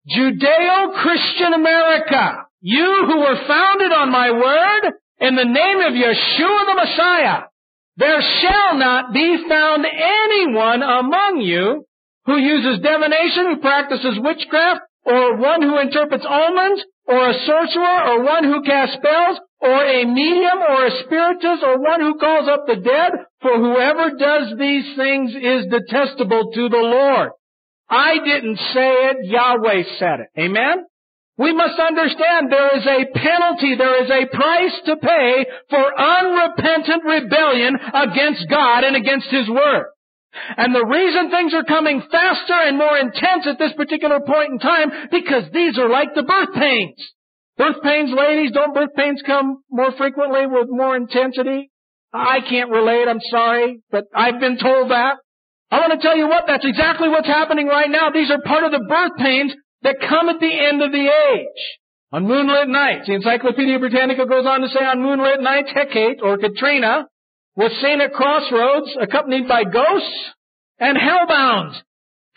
Judeo-Christian America, you who were founded on my word, in the name of Yeshua the Messiah, there shall not be found anyone among you who uses divination, who practices witchcraft, or one who interprets omens, or a sorcerer, or one who casts spells, or a medium, or a spiritist, or one who calls up the dead, for whoever does these things is detestable to the Lord. I didn't say it, Yahweh said it. Amen? We must understand there is a penalty, there is a price to pay for unrepentant rebellion against God and against His Word. And the reason things are coming faster and more intense at this particular point in time, because these are like the birth pains. Birth pains, ladies, don't birth pains come more frequently with more intensity? I can't relate, I'm sorry, but I've been told that. I want to tell you what, that's exactly what's happening right now. These are part of the birth pains that come at the end of the age. On moonlit nights, the Encyclopedia Britannica goes on to say on moonlit nights, Hecate, or Katrina, was seen at crossroads accompanied by ghosts and hellbound.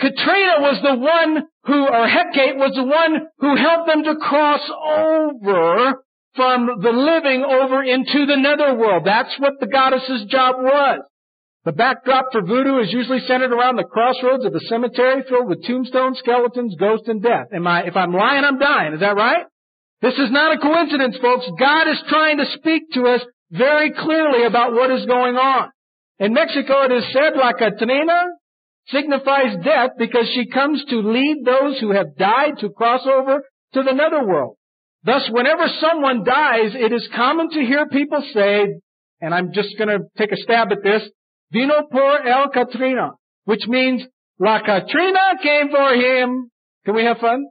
Katrina was the one who, or Hecate was the one who helped them to cross over from the living over into the netherworld. That's what the goddess's job was. The backdrop for voodoo is usually centered around the crossroads of the cemetery filled with tombstones, skeletons, ghosts, and death. Am I, if I'm lying, I'm dying. Is that right? This is not a coincidence, folks. God is trying to speak to us very clearly about what is going on. In Mexico, it is said La Catrina signifies death because she comes to lead those who have died to cross over to the netherworld. Thus, whenever someone dies, it is common to hear people say, and I'm just going to take a stab at this, Vino por el Catrina, which means La Catrina came for him. Can we have fun?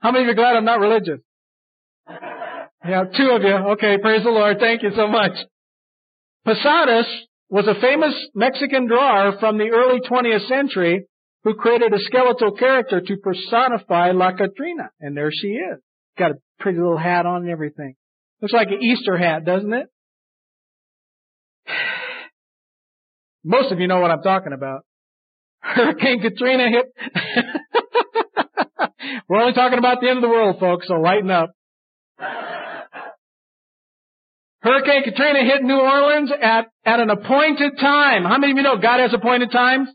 How many of you are glad I'm not religious? Yeah, two of you. Okay, praise the Lord. Thank you so much. Posadas was a famous Mexican drawer from the early 20th century who created a skeletal character to personify La Catrina. And there she is. Got a pretty little hat on and everything. Looks like an Easter hat, doesn't it? Most of you know what I'm talking about. Hurricane Katrina hit. We're only talking about the end of the world, folks, so lighten up. Hurricane Katrina hit New Orleans at, at an appointed time. How many of you know God has appointed times?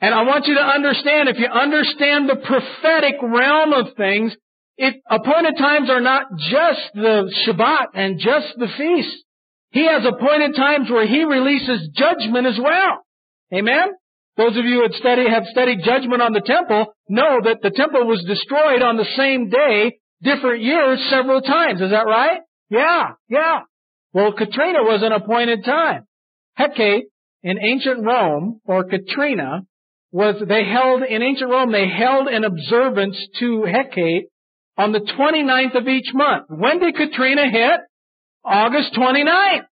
And I want you to understand, if you understand the prophetic realm of things, it, appointed times are not just the Shabbat and just the feast. He has appointed times where He releases judgment as well. Amen? Those of you who studied, have studied judgment on the temple know that the temple was destroyed on the same day, different years, several times. Is that right? Yeah, yeah. Well, Katrina was an appointed time. Hecate in ancient Rome, or Katrina, was, they held, in ancient Rome, they held an observance to Hecate on the 29th of each month. When did Katrina hit? August 29th.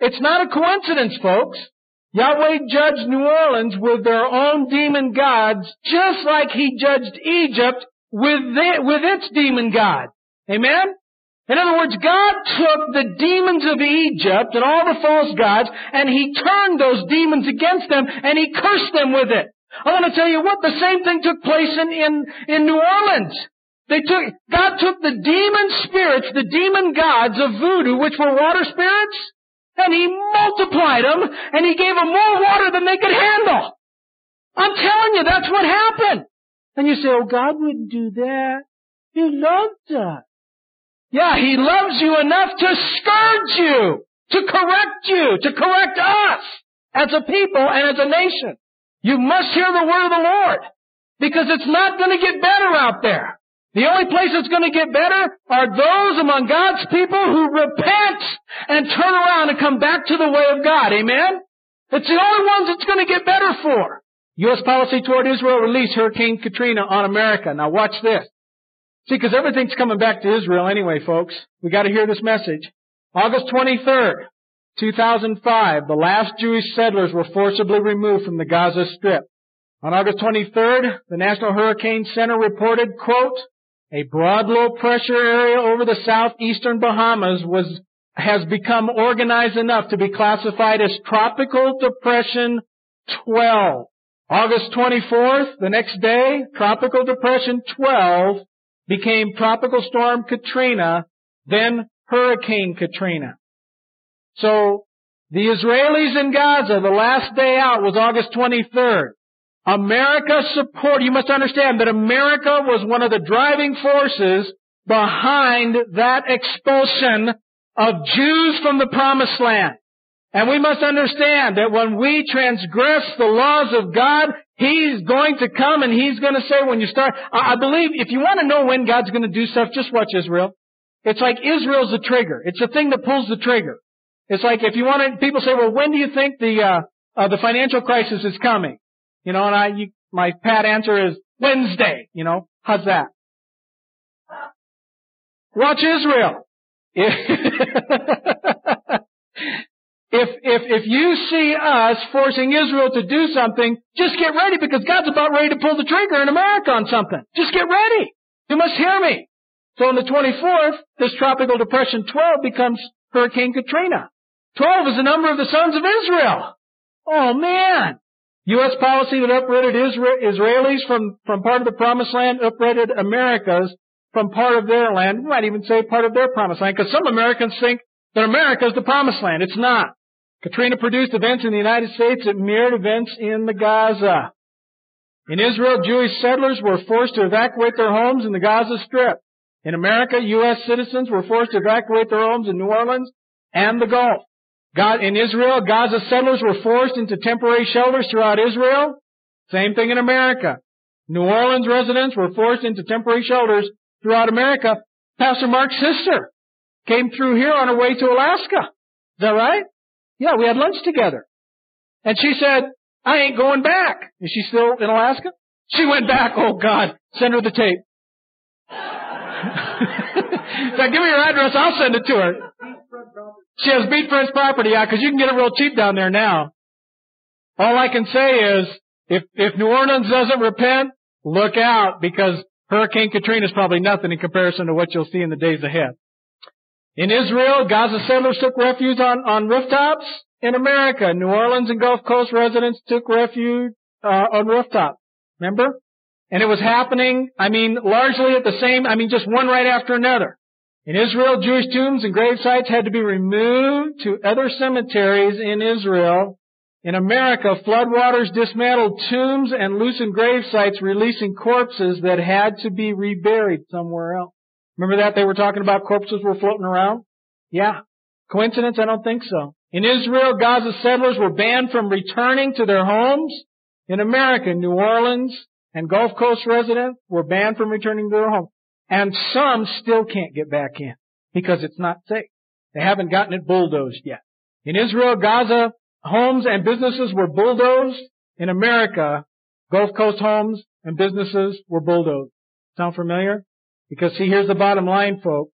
It's not a coincidence, folks. Yahweh judged New Orleans with their own demon gods, just like He judged Egypt with, the, with its demon god. Amen? In other words, God took the demons of Egypt and all the false gods, and He turned those demons against them, and He cursed them with it. I want to tell you what, the same thing took place in, in, in New Orleans. They took, God took the demon spirits, the demon gods of voodoo, which were water spirits, and He multiplied them, and He gave them more water than they could handle. I'm telling you, that's what happened. And you say, oh, God wouldn't do that. He loved us. Yeah, He loves you enough to scourge you, to correct you, to correct us as a people and as a nation. You must hear the word of the Lord because it's not going to get better out there. The only place that's going to get better are those among God's people who repent and turn around and come back to the way of God. Amen? It's the only ones it's going to get better for. U.S. policy toward Israel released Hurricane Katrina on America. Now watch this. See, because everything's coming back to Israel anyway, folks. We got to hear this message. August 23rd, 2005, the last Jewish settlers were forcibly removed from the Gaza Strip. On August 23rd, the National Hurricane Center reported, quote, a broad low pressure area over the southeastern Bahamas was, has become organized enough to be classified as Tropical Depression 12. August 24th, the next day, Tropical Depression 12 became Tropical Storm Katrina, then Hurricane Katrina. So, the Israelis in Gaza, the last day out was August 23rd. America support, you must understand that America was one of the driving forces behind that expulsion of Jews from the promised land. And we must understand that when we transgress the laws of God, He's going to come and He's going to say when you start, I believe if you want to know when God's going to do stuff, just watch Israel. It's like Israel's the trigger. It's the thing that pulls the trigger. It's like if you want to, people say, well, when do you think the, uh, uh, the financial crisis is coming? You know, and I, you, my pat answer is Wednesday. You know, how's that? Watch Israel. If, if, if you see us forcing Israel to do something, just get ready because God's about ready to pull the trigger in America on something. Just get ready. You must hear me. So on the 24th, this tropical depression 12 becomes Hurricane Katrina. 12 is the number of the sons of Israel. Oh man. U.S. policy that uprooted Israelis from, from part of the promised land uprooted Americas from part of their land. We might even say part of their promised land because some Americans think that America is the promised land. It's not. Katrina produced events in the United States that mirrored events in the Gaza. In Israel, Jewish settlers were forced to evacuate their homes in the Gaza Strip. In America, U.S. citizens were forced to evacuate their homes in New Orleans and the Gulf. God, in Israel, Gaza settlers were forced into temporary shelters throughout Israel. Same thing in America. New Orleans residents were forced into temporary shelters throughout America. Pastor Mark's sister came through here on her way to Alaska. Is that right? Yeah, we had lunch together. And she said, I ain't going back. Is she still in Alaska? She went back. Oh God, send her the tape. now give me your address. I'll send it to her. She has beachfront property, yeah, because you can get it real cheap down there now. All I can say is, if if New Orleans doesn't repent, look out because Hurricane Katrina is probably nothing in comparison to what you'll see in the days ahead. In Israel, Gaza settlers took refuge on, on rooftops. In America, New Orleans and Gulf Coast residents took refuge uh, on rooftops. Remember? And it was happening, I mean, largely at the same, I mean, just one right after another. In Israel, Jewish tombs and grave sites had to be removed to other cemeteries in Israel. In America, floodwaters dismantled tombs and loosened grave sites, releasing corpses that had to be reburied somewhere else. Remember that they were talking about corpses were floating around? Yeah. Coincidence? I don't think so. In Israel, Gaza settlers were banned from returning to their homes. In America, New Orleans and Gulf Coast residents were banned from returning to their homes. And some still can't get back in because it's not safe. They haven't gotten it bulldozed yet. In Israel, Gaza, homes and businesses were bulldozed. In America, Gulf Coast homes and businesses were bulldozed. Sound familiar? Because see, here's the bottom line, folks.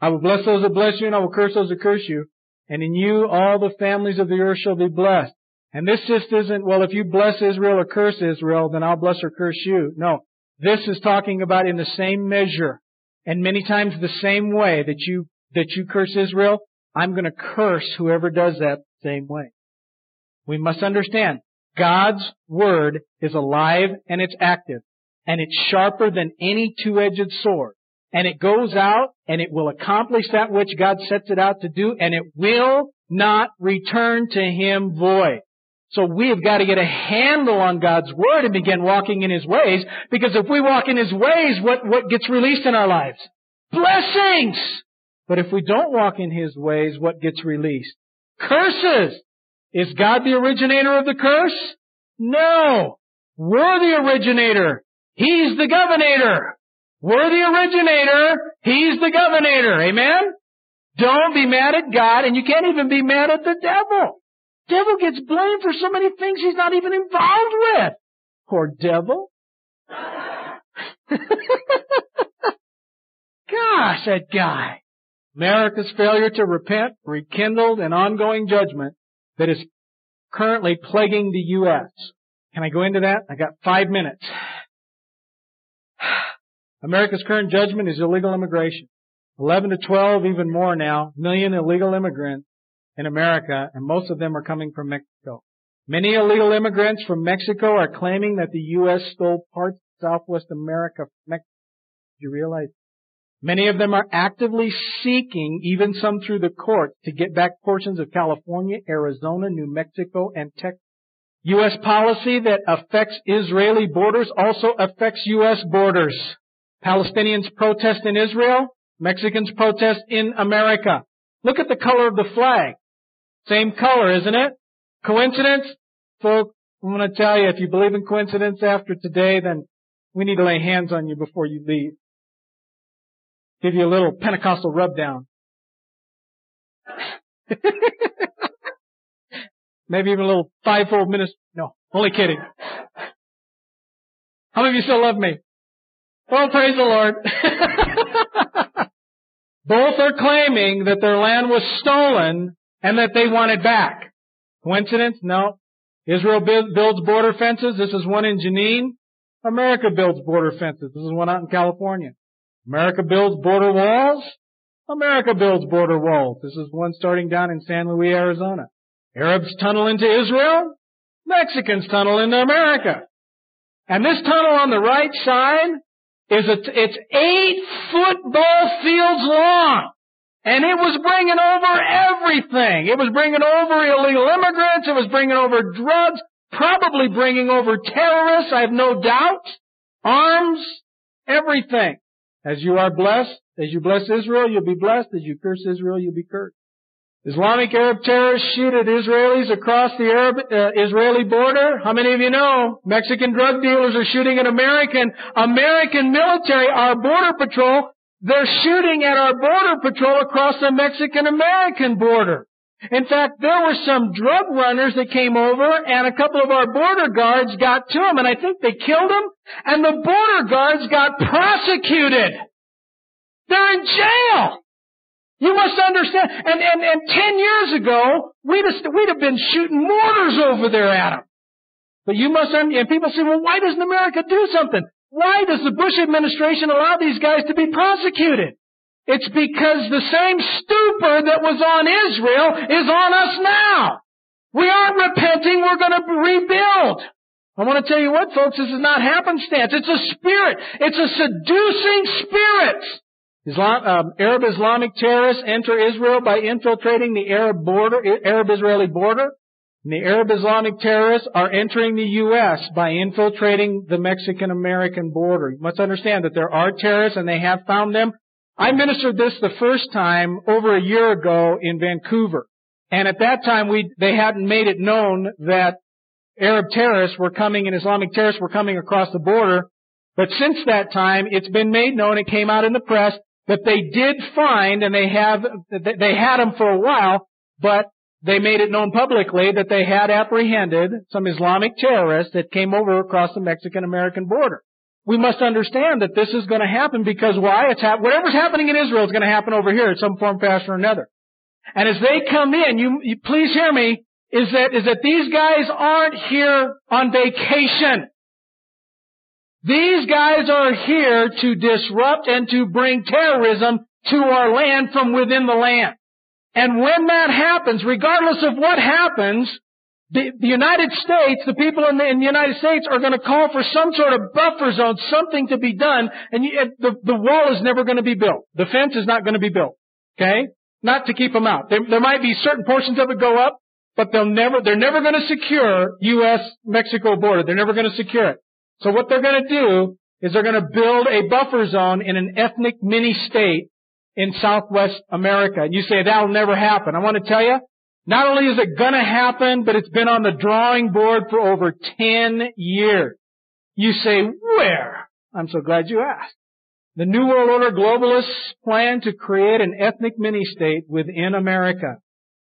I will bless those that bless you and I will curse those that curse you. And in you all the families of the earth shall be blessed. And this just isn't, well, if you bless Israel or curse Israel, then I'll bless or curse you. No. This is talking about in the same measure and many times the same way that you, that you curse Israel, I'm going to curse whoever does that same way. We must understand God's word is alive and it's active and it's sharper than any two-edged sword. And it goes out and it will accomplish that which God sets it out to do and it will not return to Him void. So we have got to get a handle on God's Word and begin walking in His ways, because if we walk in His ways, what, what gets released in our lives? Blessings! But if we don't walk in His ways, what gets released? Curses! Is God the originator of the curse? No! We're the originator. He's the governor. We're the originator. He's the governor. Amen? Don't be mad at God, and you can't even be mad at the devil. Devil gets blamed for so many things he's not even involved with. Poor devil. Gosh, that guy. America's failure to repent rekindled an ongoing judgment that is currently plaguing the U.S. Can I go into that? I got five minutes. America's current judgment is illegal immigration. 11 to 12, even more now, million illegal immigrants in America, and most of them are coming from Mexico. Many illegal immigrants from Mexico are claiming that the U.S. stole parts of Southwest America from Mexico. Do you realize? Many of them are actively seeking, even some through the court, to get back portions of California, Arizona, New Mexico, and Texas. U.S. policy that affects Israeli borders also affects U.S. borders. Palestinians protest in Israel. Mexicans protest in America. Look at the color of the flag. Same color, isn't it? Coincidence? Folks, I'm going to tell you, if you believe in coincidence after today, then we need to lay hands on you before you leave. Give you a little Pentecostal rub down. Maybe even a little fivefold ministry. No, only kidding. How many of you still love me? Well, praise the Lord. Both are claiming that their land was stolen and that they want it back. Coincidence? No. Israel builds border fences. This is one in Jenin. America builds border fences. This is one out in California. America builds border walls. America builds border walls. This is one starting down in San Luis, Arizona. Arabs tunnel into Israel. Mexicans tunnel into America. And this tunnel on the right side is a, it's eight football fields long. And it was bringing over everything. It was bringing over illegal immigrants. It was bringing over drugs, probably bringing over terrorists, I have no doubt. Arms, everything. As you are blessed, as you bless Israel, you'll be blessed. As you curse Israel, you'll be cursed. Islamic Arab terrorists shoot at Israelis across the Arab, uh, Israeli border. How many of you know Mexican drug dealers are shooting at American American military, our border patrol they're shooting at our border patrol across the Mexican-American border. In fact, there were some drug runners that came over and a couple of our border guards got to them and I think they killed them and the border guards got prosecuted. They're in jail. You must understand. And, and, and 10 years ago, we'd have, we'd have been shooting mortars over there at them. But you must, understand. and people say, well, why doesn't America do something? Why does the Bush administration allow these guys to be prosecuted? It's because the same stupor that was on Israel is on us now. We aren't repenting, we're going to rebuild. I want to tell you what, folks, this is not happenstance. It's a spirit. It's a seducing spirit. Islam, um, Arab Islamic terrorists enter Israel by infiltrating the Arab border, Arab-Israeli border. And the Arab Islamic terrorists are entering the U.S. by infiltrating the Mexican-American border. You must understand that there are terrorists and they have found them. I ministered this the first time over a year ago in Vancouver. And at that time we, they hadn't made it known that Arab terrorists were coming and Islamic terrorists were coming across the border. But since that time, it's been made known, it came out in the press, that they did find, and they have, they had them for a while, but they made it known publicly that they had apprehended some Islamic terrorists that came over across the Mexican-American border. We must understand that this is going to happen because why? It's ha- whatever's happening in Israel is going to happen over here in some form, fashion, or another. And as they come in, you, you please hear me, is that, is that these guys aren't here on vacation. These guys are here to disrupt and to bring terrorism to our land from within the land. And when that happens, regardless of what happens, the, the United States, the people in the, in the, United States are going to call for some sort of buffer zone, something to be done, and you, the, the wall is never going to be built. The fence is not going to be built. Okay? Not to keep them out. There, there might be certain portions of it go up, but they'll never, they're never going to secure U.S.-Mexico border. They're never going to secure it. So what they're going to do is they're going to build a buffer zone in an ethnic mini state in Southwest America. And you say that'll never happen. I want to tell you, not only is it to happen, but it's been on the drawing board for over 10 years. You say, where? I'm so glad you asked. The New World Order globalists plan to create an ethnic mini-state within America.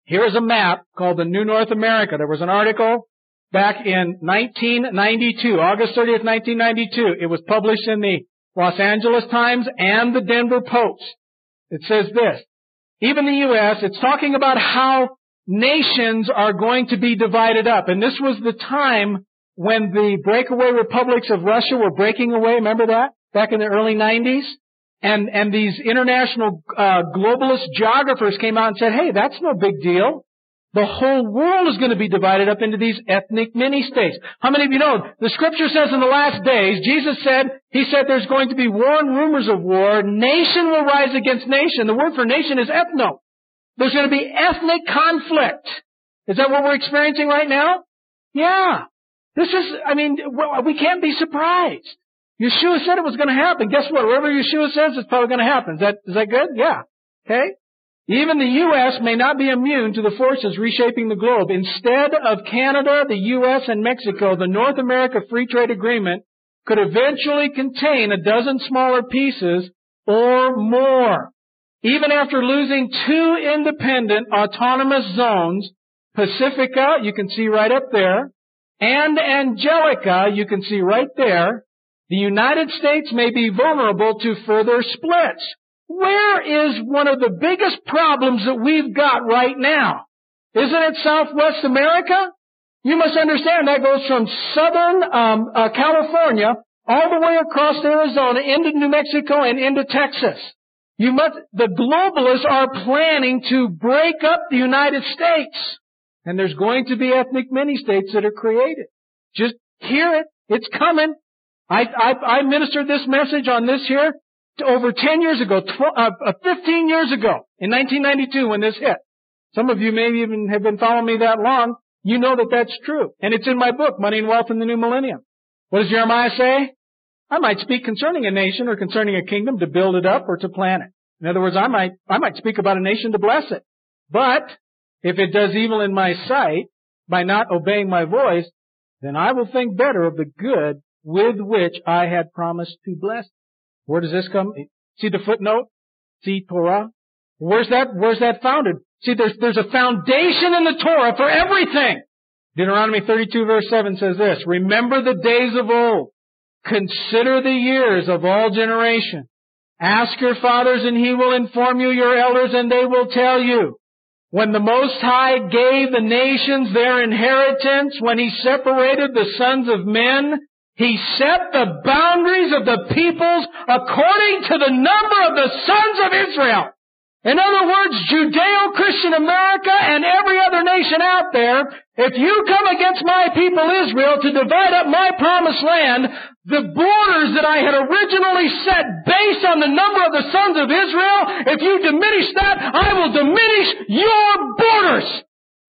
Here's a map called the New North America. There was an article back in 1992, August 30th, 1992. It was published in the Los Angeles Times and the Denver Post. It says this. Even the U.S., it's talking about how nations are going to be divided up. And this was the time when the breakaway republics of Russia were breaking away. Remember that? Back in the early 90s? And, and these international uh, globalist geographers came out and said, hey, that's no big deal. The whole world is going to be divided up into these ethnic mini-states. How many of you know? The scripture says in the last days, Jesus said, He said there's going to be war and rumors of war. Nation will rise against nation. The word for nation is ethno. There's going to be ethnic conflict. Is that what we're experiencing right now? Yeah. This is, I mean, we can't be surprised. Yeshua said it was going to happen. Guess what? Whatever Yeshua says, it's probably going to happen. Is that, is that good? Yeah. Okay? Even the U.S. may not be immune to the forces reshaping the globe. Instead of Canada, the U.S., and Mexico, the North America Free Trade Agreement could eventually contain a dozen smaller pieces or more. Even after losing two independent autonomous zones, Pacifica, you can see right up there, and Angelica, you can see right there, the United States may be vulnerable to further splits. Where is one of the biggest problems that we've got right now? Isn't it Southwest America? You must understand that goes from southern um, uh, California all the way across Arizona into New Mexico and into Texas. You must, the globalists are planning to break up the United States. And there's going to be ethnic mini-states that are created. Just hear it. It's coming. I, I, I ministered this message on this here over 10 years ago, 12, uh, uh, 15 years ago, in 1992 when this hit. Some of you may even have been following me that long. You know that that's true. And it's in my book, Money and Wealth in the New Millennium. What does Jeremiah say? I might speak concerning a nation or concerning a kingdom to build it up or to plan it. In other words, I might, I might speak about a nation to bless it. But if it does evil in my sight by not obeying my voice, then I will think better of the good with which I had promised to bless. Where does this come? See the footnote? See Torah? Where's that, where's that founded? See, there's, there's a foundation in the Torah for everything. Deuteronomy 32 verse 7 says this, Remember the days of old. Consider the years of all generation. Ask your fathers and he will inform you, your elders, and they will tell you. When the Most High gave the nations their inheritance, when he separated the sons of men He set the boundaries of the peoples according to the number of the sons of Israel. In other words, Judeo-Christian America and every other nation out there, if you come against my people Israel to divide up my promised land, the borders that I had originally set based on the number of the sons of Israel, if you diminish that, I will diminish your borders.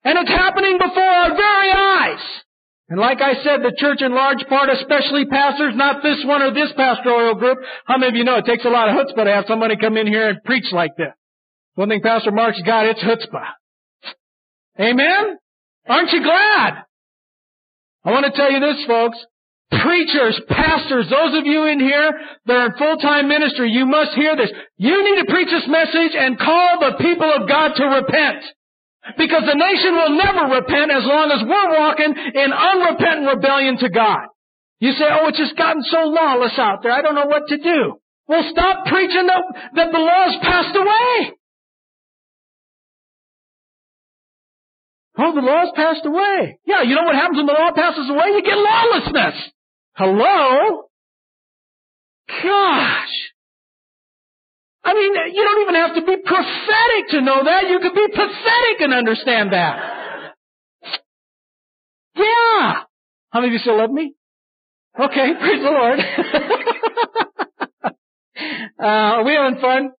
And it's happening before our very eyes. And like I said, the church in large part, especially pastors, not this one or this pastoral group. How many of you know it takes a lot of chutzpah to have somebody come in here and preach like this? One thing Pastor Mark's got, it's chutzpah. Amen? Aren't you glad? I want to tell you this, folks. Preachers, pastors, those of you in here that are in full-time ministry, you must hear this. You need to preach this message and call the people of God to repent. Because the nation will never repent as long as we're walking in unrepentant rebellion to God. You say, oh, it's just gotten so lawless out there. I don't know what to do. Well, stop preaching that, that the law's passed away. Oh, the law's passed away. Yeah, you know what happens when the law passes away? You get lawlessness. Hello? Gosh. I mean, you don't even have to be prophetic to know that. You could be pathetic and understand that. Yeah. How many of you still love me? Okay, praise the Lord. uh, are we having fun?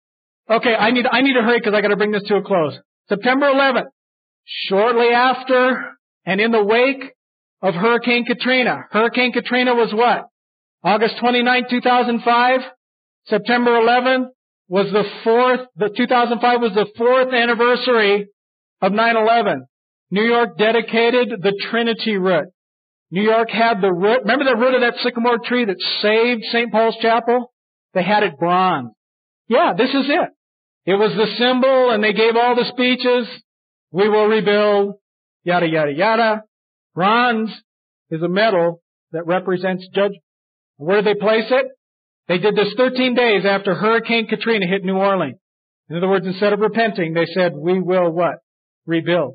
Okay, I need I need to hurry because I got to bring this to a close. September 11th. Shortly after and in the wake of Hurricane Katrina. Hurricane Katrina was what? August 29, 2005. September 11th was the fourth, the 2005 was the fourth anniversary of 9-11. New York dedicated the Trinity root. New York had the root, remember the root of that sycamore tree that saved St. Paul's Chapel? They had it bronze. Yeah, this is it. It was the symbol and they gave all the speeches. We will rebuild, yada, yada, yada. Bronze is a metal that represents judgment. Where did they place it? They did this 13 days after Hurricane Katrina hit New Orleans. In other words, instead of repenting, they said, we will what? Rebuild.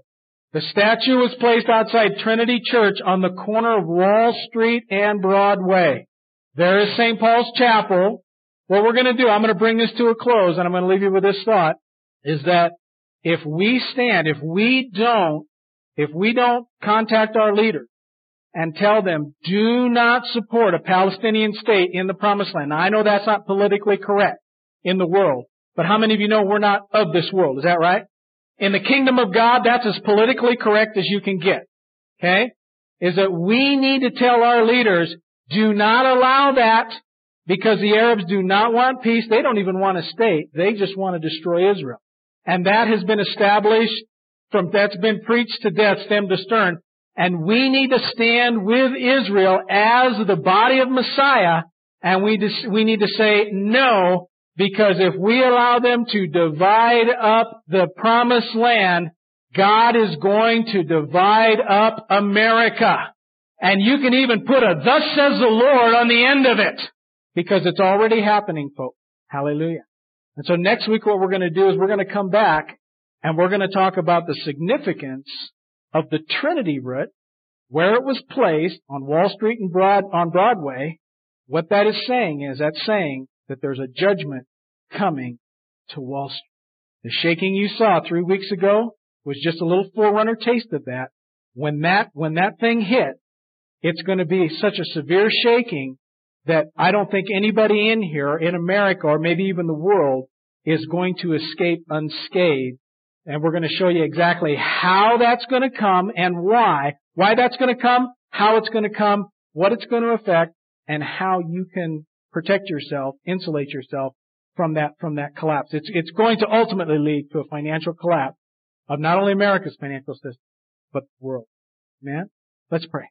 The statue was placed outside Trinity Church on the corner of Wall Street and Broadway. There is St. Paul's Chapel. What we're going to do, I'm going to bring this to a close and I'm going to leave you with this thought, is that if we stand, if we don't, if we don't contact our leaders and tell them, do not support a Palestinian state in the promised land. Now I know that's not politically correct in the world, but how many of you know we're not of this world? Is that right? In the kingdom of God, that's as politically correct as you can get. Okay? Is that we need to tell our leaders, do not allow that because the Arabs do not want peace. They don't even want a state. They just want to destroy Israel. And that has been established from, that's been preached to death, stem to stern. And we need to stand with Israel as the body of Messiah, and we, just, we need to say no, because if we allow them to divide up the promised land, God is going to divide up America. And you can even put a thus says the Lord on the end of it. Because it's already happening, folks. Hallelujah. And so next week what we're going to do is we're going to come back and we're going to talk about the significance of the Trinity root, where it was placed on Wall Street and Broad, on Broadway. What that is saying is that's saying that there's a judgment coming to Wall Street. The shaking you saw three weeks ago was just a little forerunner taste of that. When that, when that thing hit, it's going to be such a severe shaking that I don't think anybody in here, in America, or maybe even the world, is going to escape unscathed. And we're going to show you exactly how that's going to come and why. Why that's going to come, how it's going to come, what it's going to affect, and how you can protect yourself, insulate yourself from that, from that collapse. It's, it's going to ultimately lead to a financial collapse of not only America's financial system, but the world. Amen? Let's pray.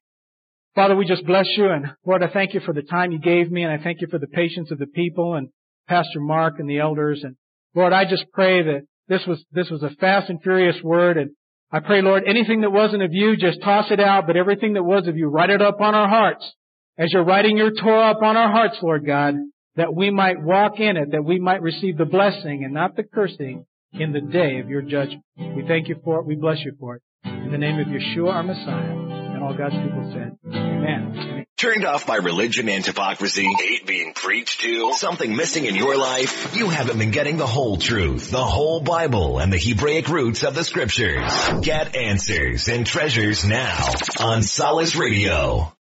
Father, we just bless you and Lord, I thank you for the time you gave me and I thank you for the patience of the people and Pastor Mark and the elders and Lord, I just pray that this was, this was a fast and furious word and I pray, Lord, anything that wasn't of you, just toss it out, but everything that was of you, write it up on our hearts. As you're writing your Torah up on our hearts, Lord God, that we might walk in it, that we might receive the blessing and not the cursing in the day of your judgment. We thank you for it. We bless you for it. In the name of Yeshua, our Messiah. And all God's people said, Amen. Turned off by religion and hypocrisy, hate being preached to, something missing in your life? You haven't been getting the whole truth, the whole Bible, and the Hebraic roots of the scriptures. Get answers and treasures now on Solace Radio.